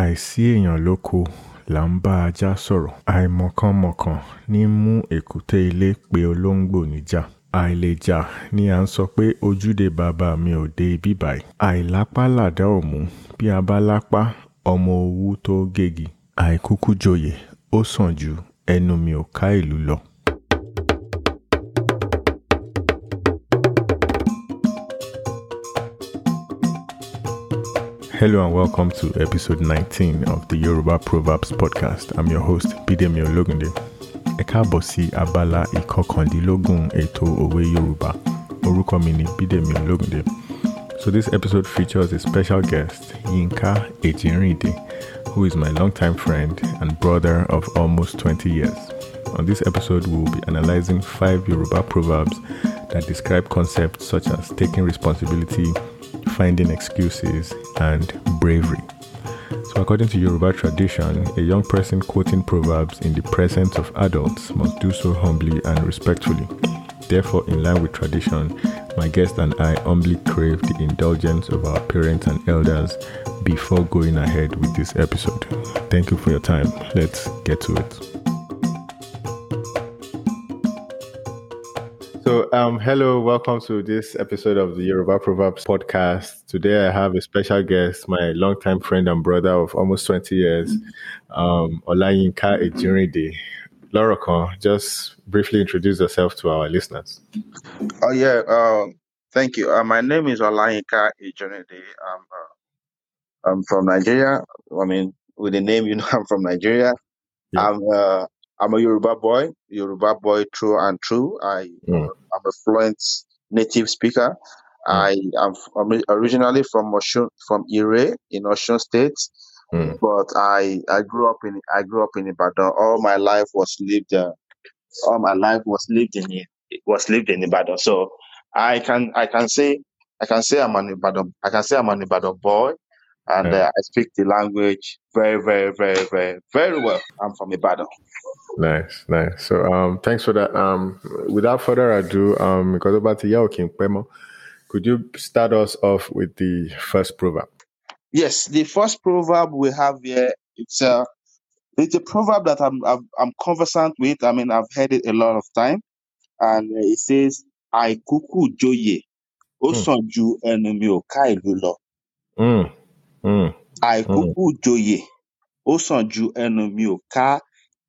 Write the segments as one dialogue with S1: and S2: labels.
S1: àìsí èèyàn lóko là ń bá ajá sọ̀rọ̀. Àìmọ̀kànmọ̀kàn ní mú èkúté ilé pe olóńgbò níjà. Àìlèjà ni à ń sọ pé ojúde bàbá mi ò dé ibí báyìí. Àìlápá làdá ò mú. Bí a bá lápá ọmọ owú tó gégi àìkúkú joyè ó sàn ju ẹnu mi ò ká ìlú lọ. Hello and welcome to episode 19 of the Yoruba Proverbs podcast. I'm your host, Bidemi Ologunde. Ẹ káàbọ̀ sí abala ìkọkàndínlógún ètò òwe Yorùbá. Orúkọ mi ni Bidemi. So this episode features a special guest, Yinka Ejirinde, who is my longtime friend and brother of almost 20 years. On this episode, we will be analyzing five Yoruba proverbs that describe concepts such as taking responsibility, finding excuses, and bravery. So, according to Yoruba tradition, a young person quoting proverbs in the presence of adults must do so humbly and respectfully. Therefore, in line with tradition, my guest and I humbly crave the indulgence of our parents and elders before going ahead with this episode. Thank you for your time. Let's get to it. Um, hello, welcome to this episode of the Yoruba Proverbs podcast. Today, I have a special guest, my longtime friend and brother of almost 20 years, um, Olayinka Ejirinde. Lorokan, just briefly introduce yourself to our listeners.
S2: Oh yeah, uh, thank you. Uh, my name is Olayinka Ejirinde. I'm uh, I'm from Nigeria. I mean, with the name, you know, I'm from Nigeria.
S1: Yeah.
S2: I'm uh, I'm a Yoruba boy, Yoruba boy true and true. I
S1: Mm.
S2: I'm a fluent native speaker. I am I'm originally from Oshun, from Ire in Osun State,
S1: Mm.
S2: but I I grew up in I grew up in Ibadan. All my life was lived. Uh, all my life was lived in it was lived in Ibadan. So I can I can say I can say I'm an Ibadan I can say I'm an Ibadan boy, and
S1: Yeah.
S2: uh, I speak the language very very very very very well. I'm from Ibadan.
S1: Nice, nice. So, um, thanks for that. Um, without further ado, um, because about the King Pemo, could you start us off with the first proverb?
S2: Yes, the first proverb we have here it's a it's a proverb that I'm I'm, I'm conversant with. I mean I've heard it a lot of time, and uh, it says "I "Àìkúkú joyè ó
S1: Hmm.
S2: sàn ju ẹnu mi ò ká ìlú lọ."
S1: Mm, mm,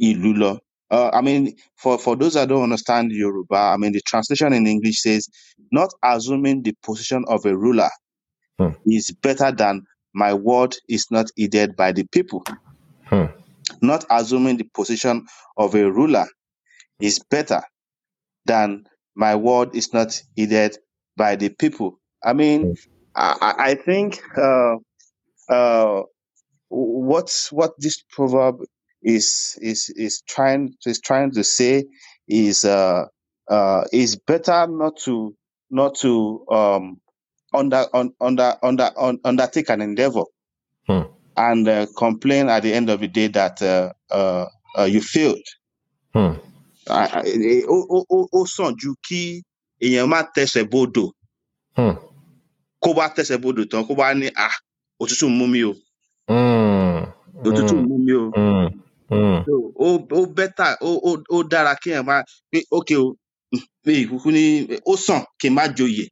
S2: àìkúkú joyè ó sàn ju ẹnu mi ò ká ìlú lọ. Uh, I mean, for, for those that don't understand Yoruba, I mean, the translation in English says, not assuming the position of a ruler
S1: Hmm.
S2: is better than my word is not heeded by the people.
S1: Hmm.
S2: Not assuming the position of a ruler is better than my word is not heeded by the people. I mean,
S1: Hmm.
S2: I, I I think uh, uh, what what this proverb is is is trying is trying to say is uh uh is better not to not to um under un, under under un, undertake an endeavor
S1: Hmm.
S2: and uh, complain at the end of the day that uh, uh, uh you failed.
S1: Hmm.
S2: Ó sàn ju kí èèyàn má tẹsẹ̀ bodò.
S1: Hmm.
S2: kó bá tẹsẹ̀ bodò tán kó bá ní à òtútù ń mú mi o.
S1: Mm,
S2: òtútù ń
S1: mm,
S2: mú mi o
S1: mm.
S2: So, ó ó bẹ́tà ó ó ó dára kí ẹ̀ máa pé ókè o pé ìkúkú ní ó sàn kí n má joyè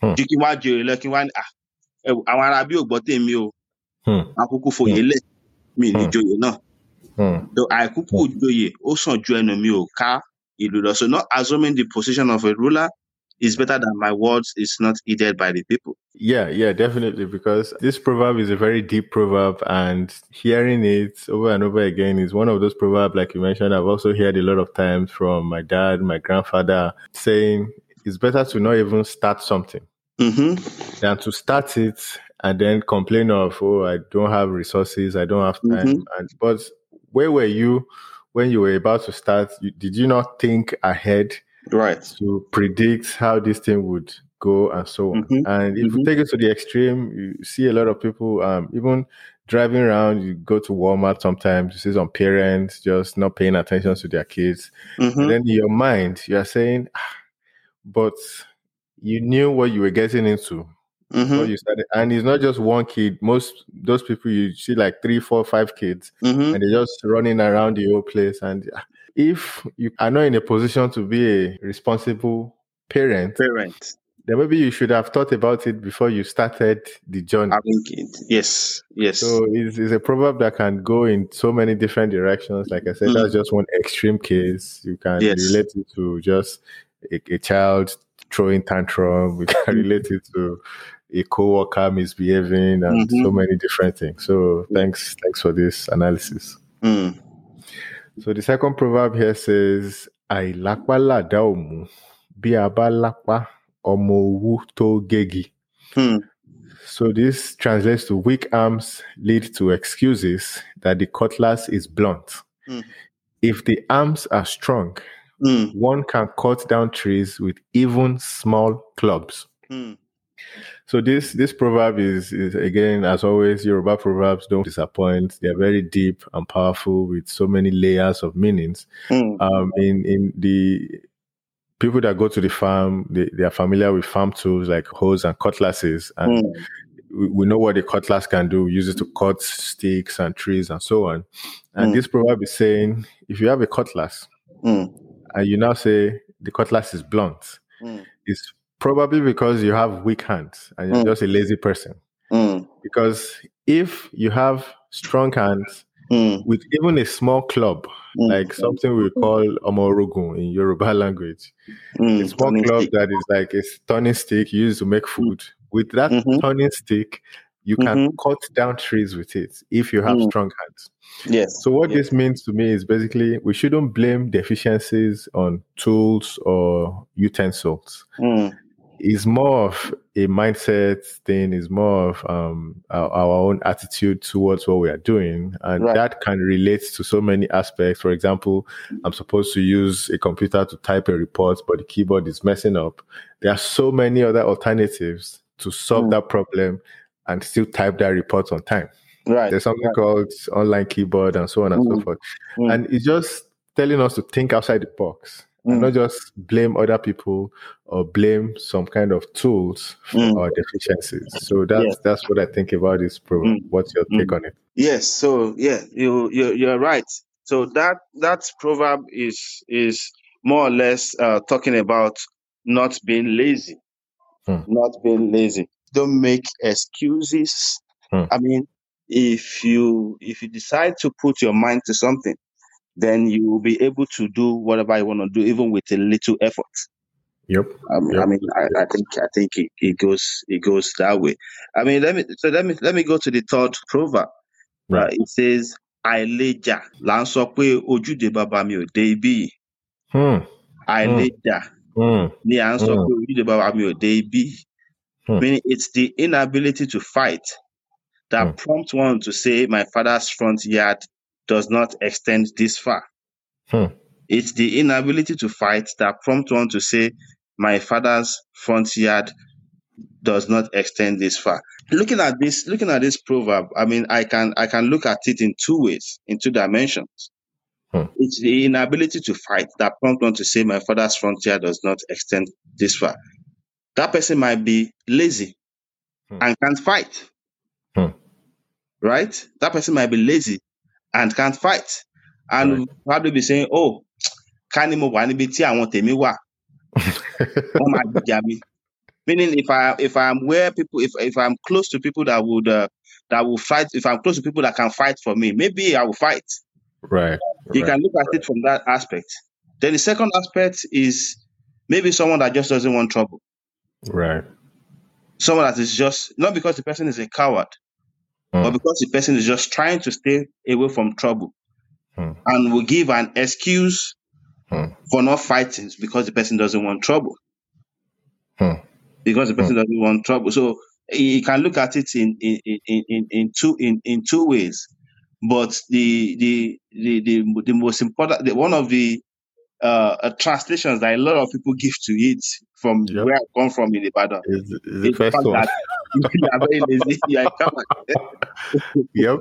S1: Hmm.
S2: ju kí n wá joyè lọ kí n wá ní àwọn ará bí ò gbọ́ tèmi o
S1: Hmm.
S2: àkúkú foyè lẹ̀ mi ní
S1: Hmm.
S2: joyè náà
S1: Hmm.
S2: àìkúkú joyè ó sàn ju ẹnu mi ò ká ìlú lọ so not assuming the position of a ruler is better than my words is not heeded by the people.
S1: Yeah, yeah, definitely. Because this proverb is a very deep proverb, and hearing it over and over again is one of those proverbs, like you mentioned. I've also heard a lot of times from my dad, my grandfather, saying it's better to not even start something
S2: hmm
S1: than to start it and then complain of, oh, I don't have resources, I don't have time.
S2: Mhm.
S1: And but where were you when you were about to start? You, did you not think ahead?
S2: Right.
S1: to predict how this thing would go and so on.
S2: Mhm,
S1: And if you
S2: mhm.
S1: take it to the extreme, you see a lot of people, um, even driving around, you go to Walmart sometimes, you see some parents just not paying attention to their kids.
S2: hmm
S1: And then in your mind, you are saying, "Ah, but you knew what you were getting into
S2: Mhm.
S1: you started. And it's not just one kid. Most those people you see like three, four, five kids,
S2: Mhm.
S1: and they're just running around the whole place. And if you are not in a position to be a responsible parent,
S2: Parent
S1: then maybe you should have thought about it before you started the journey.
S2: Yes. Yes.
S1: So it's, it's a proverb that can go in so many different directions. Like I said,
S2: Mm.
S1: that's just one extreme case. You can
S2: Yes.
S1: relate it to just a, a child throwing tantrum. We can
S2: Mm.
S1: relate it to a co-worker misbehaving and
S2: Mhm.
S1: so many different things. So thanks, thanks for this analysis.
S2: Mm.
S1: So the second proverb here says, "Àìlápá làdá òmù, bí a bá lápá, ọmọ owú tó gégi."
S2: Hmm.
S1: So this translates to weak arms lead to excuses that the cutlass is blunt.
S2: Mm.
S1: If the arms are strong,
S2: Mm.
S1: one can cut down trees with even small clubs.
S2: Mm.
S1: So this this proverb is is again as always Yoruba proverbs don't disappoint. They're very deep and powerful with so many layers of meanings.
S2: Mm.
S1: Um, in in the people that go to the farm, they, they are familiar with farm tools like hoes and cutlasses, and
S2: Mm.
S1: we, we know what the cutlass can do. We use it to cut sticks and trees and so on. And
S2: Mm.
S1: this proverb is saying if you have a cutlass
S2: Mm.
S1: and you now say the cutlass is blunt,
S2: Mm.
S1: it's probably because you have weak hands and you're
S2: Mm.
S1: just a lazy person.
S2: Mm.
S1: Because if you have strong hands
S2: Mm.
S1: with even a small club,
S2: Mm.
S1: like something we call omorogun in Yoruba language,
S2: Mm.
S1: a small
S2: Turning
S1: club
S2: stick.
S1: that is like a turning stick used to make food. With that
S2: Mhm.
S1: turning stick, you can
S2: Mhm.
S1: cut down trees with it if you have
S2: Mm.
S1: strong hands.
S2: Yes.
S1: So what
S2: yes.
S1: this means to me is basically we shouldn't blame deficiencies on tools or utensils.
S2: Mm.
S1: It's more of a mindset thing. It's more of um, our, our own attitude towards what we are doing, and
S2: Right.
S1: that can relate to so many aspects. For example, I'm supposed to use a computer to type a report, but the keyboard is messing up. There are so many other alternatives to solve
S2: Mm.
S1: that problem and still type that report on time.
S2: Right.
S1: There's something
S2: right.
S1: called online keyboard and so on and so
S2: Mm.
S1: forth.
S2: Mm.
S1: And it's just telling us to think outside the box
S2: Mm.
S1: not just blame other people or blame some kind of tools for
S2: Mm.
S1: our deficiencies. So that's
S2: Yes.
S1: that's what I think about this program.
S2: Mm.
S1: What's your take on it?
S2: Yes. So yeah, you you you're right. So that that proverb is is more or less uh, talking about not being lazy,
S1: Hmm.
S2: not being lazy. Don't make excuses.
S1: Hmm.
S2: I mean, if you if you decide to put your mind to something, then you will be able to do whatever you want to do, even with a little effort.
S1: Yep.
S2: I mean, I, mean I, I think I think it, it goes it goes that way. I mean, let me so let me let me go to the third proverb. Uh,
S1: Right.
S2: it says, àìlèjà là ń sọ pé ojúde bàbá mi ò dé ibí.
S1: Hmm.
S2: àìlèjà
S1: Hmm.
S2: ni à ń sọ pé ojúde bàbá mi ò dé ibí yìí.
S1: Hmm.
S2: Meaning it's the inability to fight that
S1: Hmm.
S2: prompts one to say, my father's front yard does not extend this far.
S1: Hmm.
S2: It's the inability to fight that prompts one to say, my father's front yard does not extend this far. Looking at this, looking at this proverb, I mean, I can I can look at it in two ways, in two dimensions.
S1: Hmm.
S2: It's the inability to fight that prompts one to say, my father's frontier does not extend this far. That person might be lazy
S1: Hmm.
S2: and can't fight.
S1: Hmm.
S2: Right? That person might be lazy and can't fight. And
S1: Right.
S2: probably be saying, Oh, ká ní mo wà níbi tí àwọn tèmi wà, wọ́n máa gbìjà mi. Meaning, if I if I'm where people if if I'm close to people that would uh, that will fight, if I'm close to people that can fight for me, maybe I will fight.
S1: right.
S2: You
S1: right.
S2: can look at it from that aspect. Then the second aspect is maybe someone that just doesn't want trouble.
S1: Right.
S2: Someone that is just not because the person is a coward, but
S1: Hmm.
S2: because the person is just trying to stay away from trouble
S1: Hmm.
S2: and will give an excuse
S1: Hmm.
S2: for not fighting because the person doesn't want trouble.
S1: Hmm.
S2: Because the person doesn't want trouble. So you can look at it in in, in, in, in two in, in two ways. But the the the the, the most important the, one of the uh, uh, translations that a lot of people give to it from
S1: Yep.
S2: where I come from in Ibadan
S1: Is, is the first one.
S2: That you are very lazy. You are a coward.
S1: yep.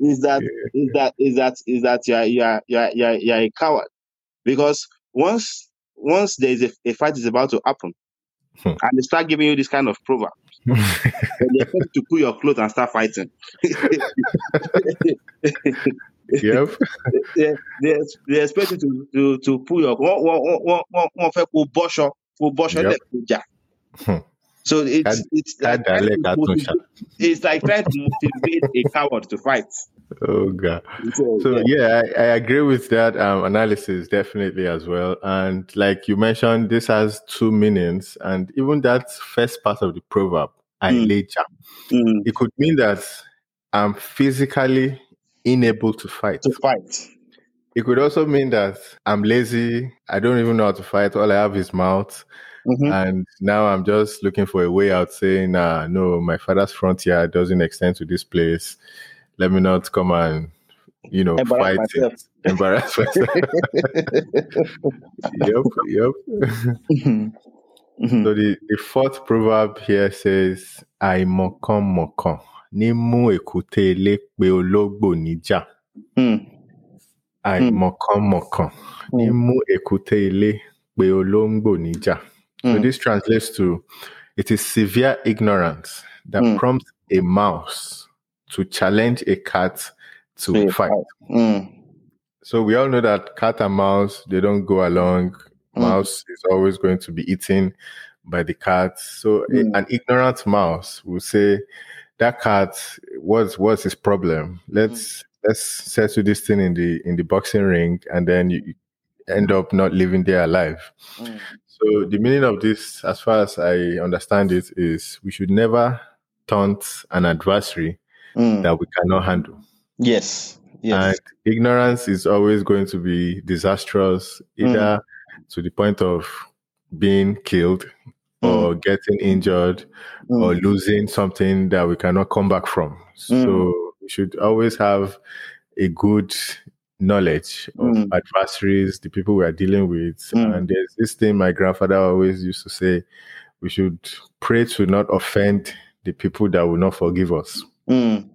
S2: is, that is that is that is that you are you are you are, you are, a coward because once once there is a, a fight is about to happen Hmm. And they start giving you this kind of proverb. they expect you to pull your clothes and start fighting.
S1: yep.
S2: they, they, they expect you to, to, to pull your one one one one one fẹ́ kó bọ́ṣọ kó bọ́ṣọ lẹ̀ kó jà. So it's
S1: That-
S2: it's like
S1: that
S2: trying to
S1: dialect I don't
S2: motivate, it's like trying to motivate a coward to fight.
S1: Oh god.
S2: So,
S1: So
S2: yeah.
S1: yeah, I, I agree with that um, analysis definitely as well. And like you mentioned, this has two meanings, and even that first part of the proverb,
S2: Mm.
S1: "aileja,"
S2: Mm,
S1: it could mean that I'm physically unable to fight.
S2: to fight.
S1: It could also mean that I'm lazy. I don't even know how to fight. All I have is mouth.
S2: Mhm.
S1: And now I'm just looking for a way out saying, nah, no, my father's frontier doesn't extend to this place. Let me not come and, you know,
S2: Embarrass
S1: fight
S2: myself.
S1: it. Embarrass myself. yep, yep.
S2: Mhm. Mhm.
S1: So the, the fourth proverb here says, Àìmọ̀kan mọ̀kan ní mú èkúté ilé pe ológbò níjà. Àìmọ̀kan mọ̀kan ní mú èkúté ilé pe ológbò níjà. So
S2: mm,
S1: this translates to it is severe ignorance that
S2: Mm.
S1: prompts a mouse to challenge a cat to
S2: to
S1: a
S2: a
S1: fight.
S2: Mm,
S1: So we all know that cat and mouse they don't go along.
S2: Mm.
S1: Mouse is always going to be eaten by the cat. So
S2: Mm.
S1: an ignorant mouse will say, "That cat, what's what's his problem? Let's let's settle this thing in the in the boxing ring, and then you you end up not living there alive."
S2: mm,
S1: So the meaning of this, as far as I understand it, is we should never taunt an adversary
S2: mm.
S1: that we cannot handle.
S2: Yes. Yes.
S1: And ignorance is always going to be disastrous, either to the point of being killed or getting injured or
S2: Mm,
S1: losing something that we cannot come back from. So we should always have a good knowledge of
S2: Mm.
S1: adversaries, the people we are dealing with.
S2: Mm.
S1: And there's this thing my grandfather always used to say we should pray to not offend the people that will not forgive us.
S2: mm,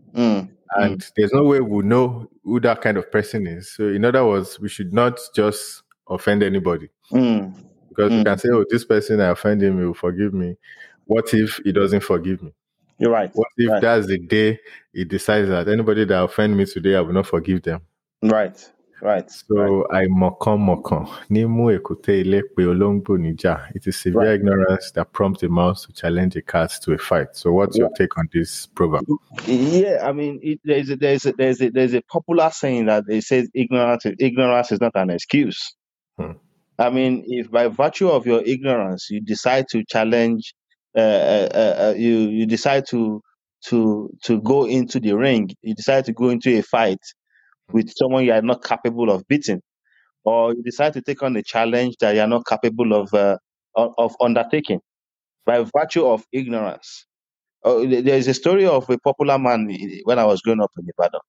S1: And there's no way we'll know who that kind of person is. So, in other words, we should not just offend anybody
S2: mm,
S1: because we can say, oh, this person, I offend him, he will forgive me. What if he doesn't forgive me?
S2: You're right.
S1: What if
S2: Right.
S1: that's the day he decides that anybody that offend me today, I will not forgive them?
S2: Right. Right.
S1: So I mokan mokan ní mú èkúté ilé olóńgbò níjà. It is severe
S2: Right.
S1: ignorance that prompts a mouse to challenge a cat to a fight. So what's your take on this proverb?
S2: Yeah, I mean, it, there's a, there's a, there's a, there's a popular saying that it says ignorance ignorance is not an excuse.
S1: Hmm.
S2: I mean, if by virtue of your ignorance you decide to challenge, uh, uh, uh, uh, you you decide to to to go into the ring, you decide to go into a fight with someone you are not capable of beating, or you decide to take on a challenge that you are not capable of uh, of undertaking by virtue of ignorance. Oh, there- is a story of a popular man when I was growing up in Ibadan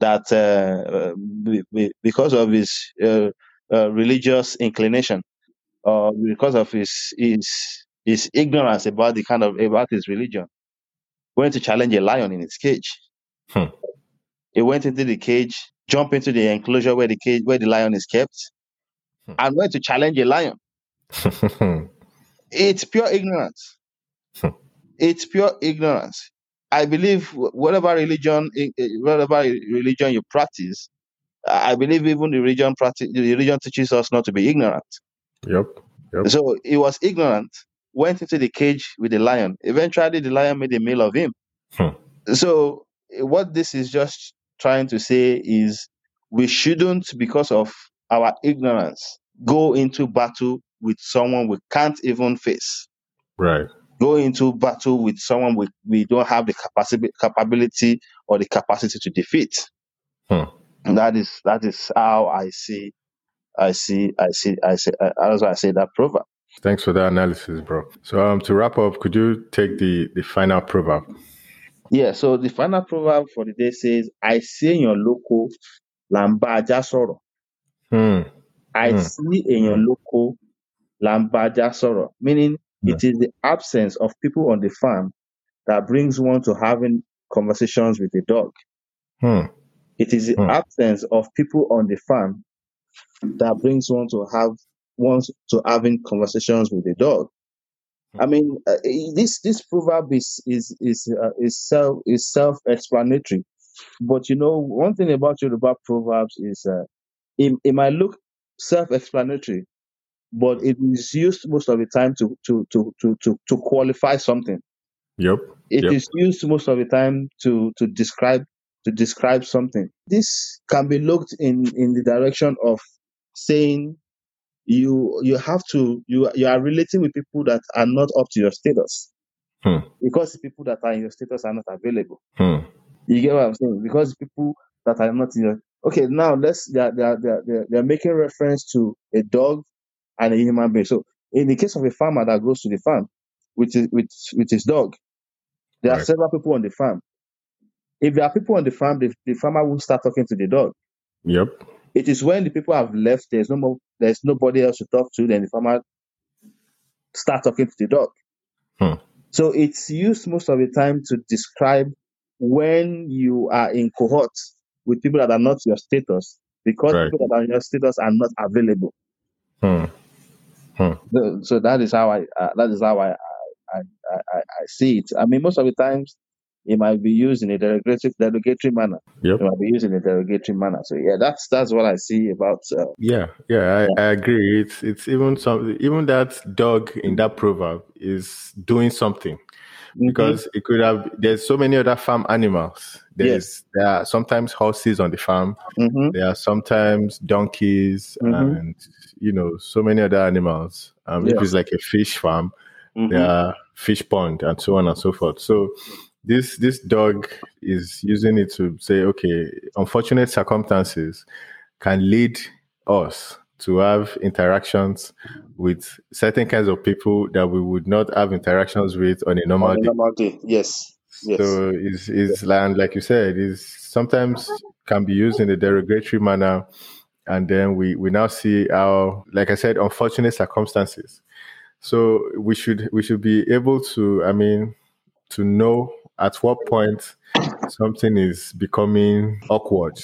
S2: that uh, be- be- because of his uh, uh, religious inclination or because of his his his ignorance about the kind of about his religion, went to challenge a lion in its cage.
S1: Hmm.
S2: He went into the cage, jumped into the enclosure where the cage where the lion is kept,
S1: Hmm.
S2: and went to challenge a lion. It's pure ignorance.
S1: Hmm.
S2: it's pure ignorance. I believe whatever religion, whatever religion you practice, I believe even the religion practice, the religion teaches us not to be ignorant.
S1: yep. Yep.
S2: So he was ignorant, went into the cage with the lion. Eventually, the lion made a meal of him.
S1: Hmm.
S2: So what this is just trying to say is we shouldn't, because of our ignorance, go into battle with someone we can't even face.
S1: Right.
S2: Go into battle with someone we, we don't have the capacity capability or the capacity to defeat.
S1: Hmm.
S2: And that is that is how I see I see I see I see that's why I say that proverb.
S1: Thanks for that analysis, bro. So um to wrap up, could you take the the final proverb?
S2: Yeah, so the final proverb for the day says, I see in your local lamba sọ̀rọ̀.
S1: Hmm.
S2: I
S1: Hmm.
S2: see in your local lamba sọ̀rọ̀, meaning it is the absence of people on the farm that brings one to having conversations with the dog.
S1: Hmm.
S2: It is the
S1: Hmm.
S2: absence of people on the farm that brings one to have one to having conversations with the dog. I mean, uh, this this proverb is is is uh, is self is self explanatory. But you know, one thing about Yoruba proverbs is uh, it, it might look self explanatory, but it is used most of the time to to to to to, to qualify something.
S1: Yep.
S2: It
S1: yep.
S2: is used most of the time to to describe to describe something. This can be looked in in the direction of saying you you have to you you are relating with people that are not up to your status
S1: Hmm.
S2: because people that are in your status are not available.
S1: Hmm.
S2: You get what I'm saying? Because people that are not in your okay now let's they're they're they're, they're, making reference to a dog and a human being. So in the case of a farmer that goes to the farm with his, with with his dog, there are several people on the farm. If there are people on the farm, the, the farmer will start talking to the dog.
S1: Yep.
S2: It is when the people have left, there's no more, there's nobody else to talk to, then the farmer start talking to the dog.
S1: Hmm.
S2: So it's used most of the time to describe when you are in cohort with people that are not your status, because
S1: Right.
S2: people that are your status are not available.
S1: Hmm. Hmm.
S2: So so that is how I uh, that is how I I, I I I see it. I mean, most of the times it might be used in a derogatory derogatory manner.
S1: Yep.
S2: It might be used in a derogatory manner. So yeah, that's that's what I see about. Uh,
S1: Yeah, yeah, I, I agree. It's it's even some even that dog in that proverb is doing something because it could have. There's so many other farm animals. There's there are sometimes horses on the farm.
S2: hmm
S1: There are sometimes donkeys
S2: Mhm.
S1: and you know so many other animals. Um,
S2: Yeah.
S1: If it's like a fish farm,
S2: hmm
S1: there are fish pond and so on and so forth. So this this dog is using it to say, okay, unfortunate circumstances can lead us to have interactions with certain kinds of people that we would not have interactions with on a normal
S2: On a
S1: day.
S2: normal day, yes, yes,
S1: So is is land like you said is sometimes can be used in a derogatory manner, and then we we now see how, like I said, unfortunate circumstances. So we should we should be able to, I mean, to know at what point something is becoming awkward.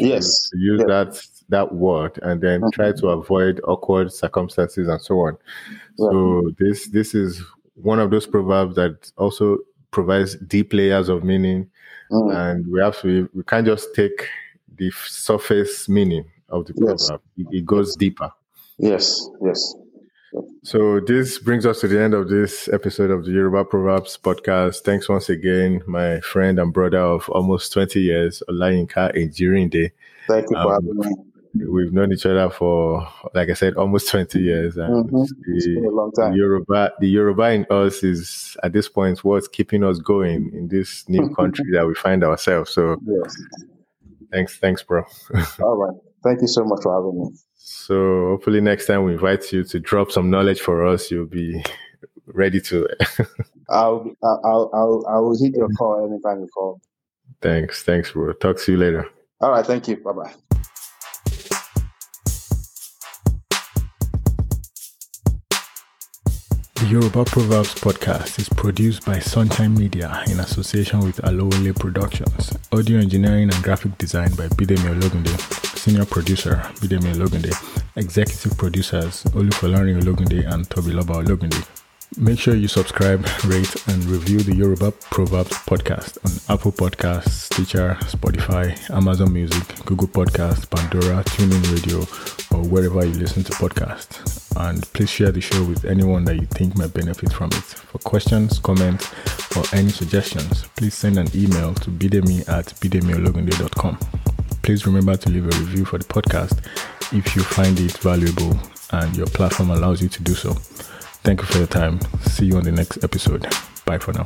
S2: yes,
S1: To use
S2: yes.
S1: that that word and then try to avoid awkward circumstances and so on. So this this is one of those proverbs that also provides deep layers of meaning,
S2: Mm,
S1: and we have to we can't just take the surface meaning of the
S2: Yes.
S1: proverb. It, it goes deeper.
S2: yes, yes.
S1: So this brings us to the end of this episode of the Yoruba Proverbs podcast. Thanks once again, my friend and brother of almost 20 years, Olayinka Ejirinde.
S2: Thank you for
S1: Um,
S2: having me.
S1: We've known each other for, like I said, almost 20 years. And
S2: Mhm. It's
S1: the,
S2: been a long
S1: the
S2: time.
S1: Yoruba, the Yoruba in us is at this point what's keeping us going in this new country that we find ourselves. So
S2: Yes.
S1: thanks, thanks, bro.
S2: All right. Thank you so much for having me.
S1: So hopefully next time we invite you to drop some knowledge for us, you'll be ready to.
S2: I'll I'll I'll I'll hit your call anytime you call.
S1: thanks, thanks, bro. Talk to you later.
S2: All right. Thank you. Bye bye.
S1: The Yoruba Proverbs podcast is produced by Sunshine Media in association with Alowole Productions. Audio engineering and graphic design by Bidemi Ologunde. Senior producer Bidemi Ologunde. Executive producers Olufolarin Ologunde and Tobiloba Ologunde. Make sure you subscribe, rate, and review the Yoruba Proverbs podcast on Apple Podcasts, Stitcher, Spotify, Amazon Music, Google Podcasts, Pandora, TuneIn Radio, or wherever you listen to podcasts. And please share the show with anyone that you think might benefit from it. For questions, comments, or any suggestions, please send an email to bidemi at bidemiologunde.com. Please remember to leave a review for the podcast if you find it valuable and your platform allows you to do so. Thank you for your time. See you on the next episode. Bye for now.